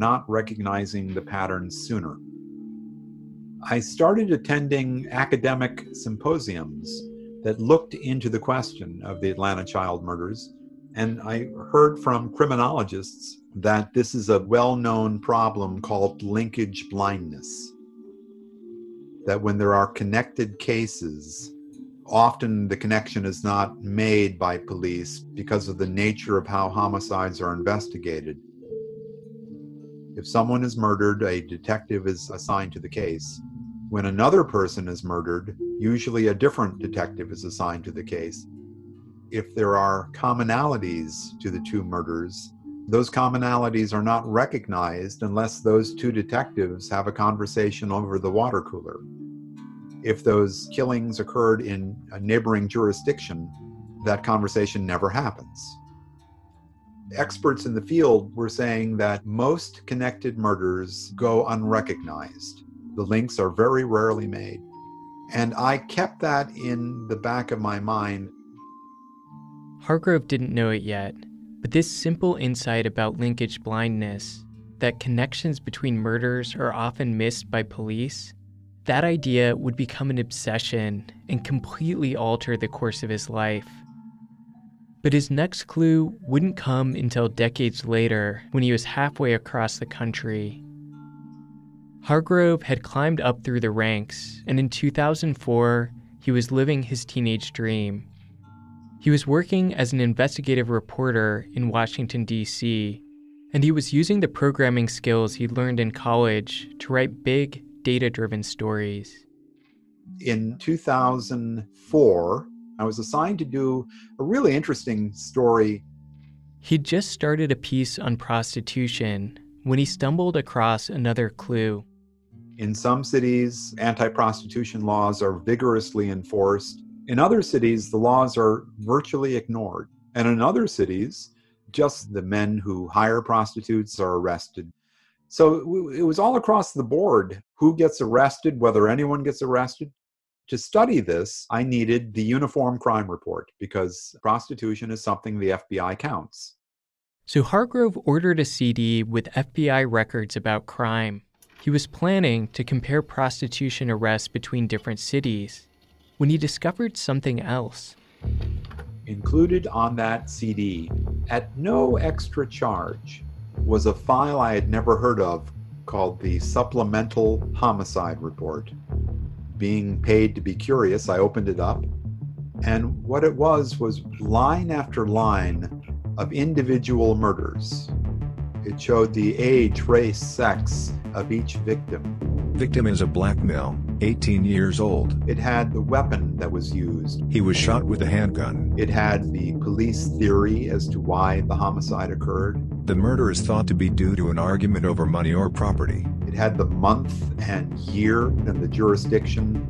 not recognizing the patterns sooner. I started attending academic symposiums that looked into the question of the Atlanta child murders, and I heard from criminologists that this is a well known problem called linkage blindness. That when there are connected cases, often the connection is not made by police because of the nature of how homicides are investigated. If someone is murdered, a detective is assigned to the case. When another person is murdered, usually a different detective is assigned to the case. If there are commonalities to the two murders, those commonalities are not recognized unless those two detectives have a conversation over the water cooler. If those killings occurred in a neighboring jurisdiction, that conversation never happens. Experts in the field were saying that most connected murders go unrecognized. The links are very rarely made. And I kept that in the back of my mind. Hargrove didn't know it yet, but this simple insight about linkage blindness, that connections between murders are often missed by police, that idea would become an obsession and completely alter the course of his life. But his next clue wouldn't come until decades later when he was halfway across the country. Hargrove had climbed up through the ranks, and in 2004, he was living his teenage dream he was working as an investigative reporter in Washington, D.C., and he was using the programming skills he learned in college to write big, data driven stories. In 2004, I was assigned to do a really interesting story. He'd just started a piece on prostitution when he stumbled across another clue. In some cities, anti prostitution laws are vigorously enforced in other cities, the laws are virtually ignored. And in other cities, just the men who hire prostitutes are arrested. So it was all across the board who gets arrested, whether anyone gets arrested. To study this, I needed the Uniform Crime Report because prostitution is something the FBI counts. So Hargrove ordered a CD with FBI records about crime. He was planning to compare prostitution arrests between different cities when he discovered something else. Included on that CD, at no extra charge, was a file I had never heard of called the Supplemental Homicide Report. Being paid to be curious, I opened it up, and what it was was line after line of individual murders. It showed the age, race, sex of each victim. Victim is a black male, 18 years old. It had the weapon that was used. He was shot with a handgun. It had the police theory as to why the homicide occurred. The murder is thought to be due to an argument over money or property. It had the month and year and the jurisdiction.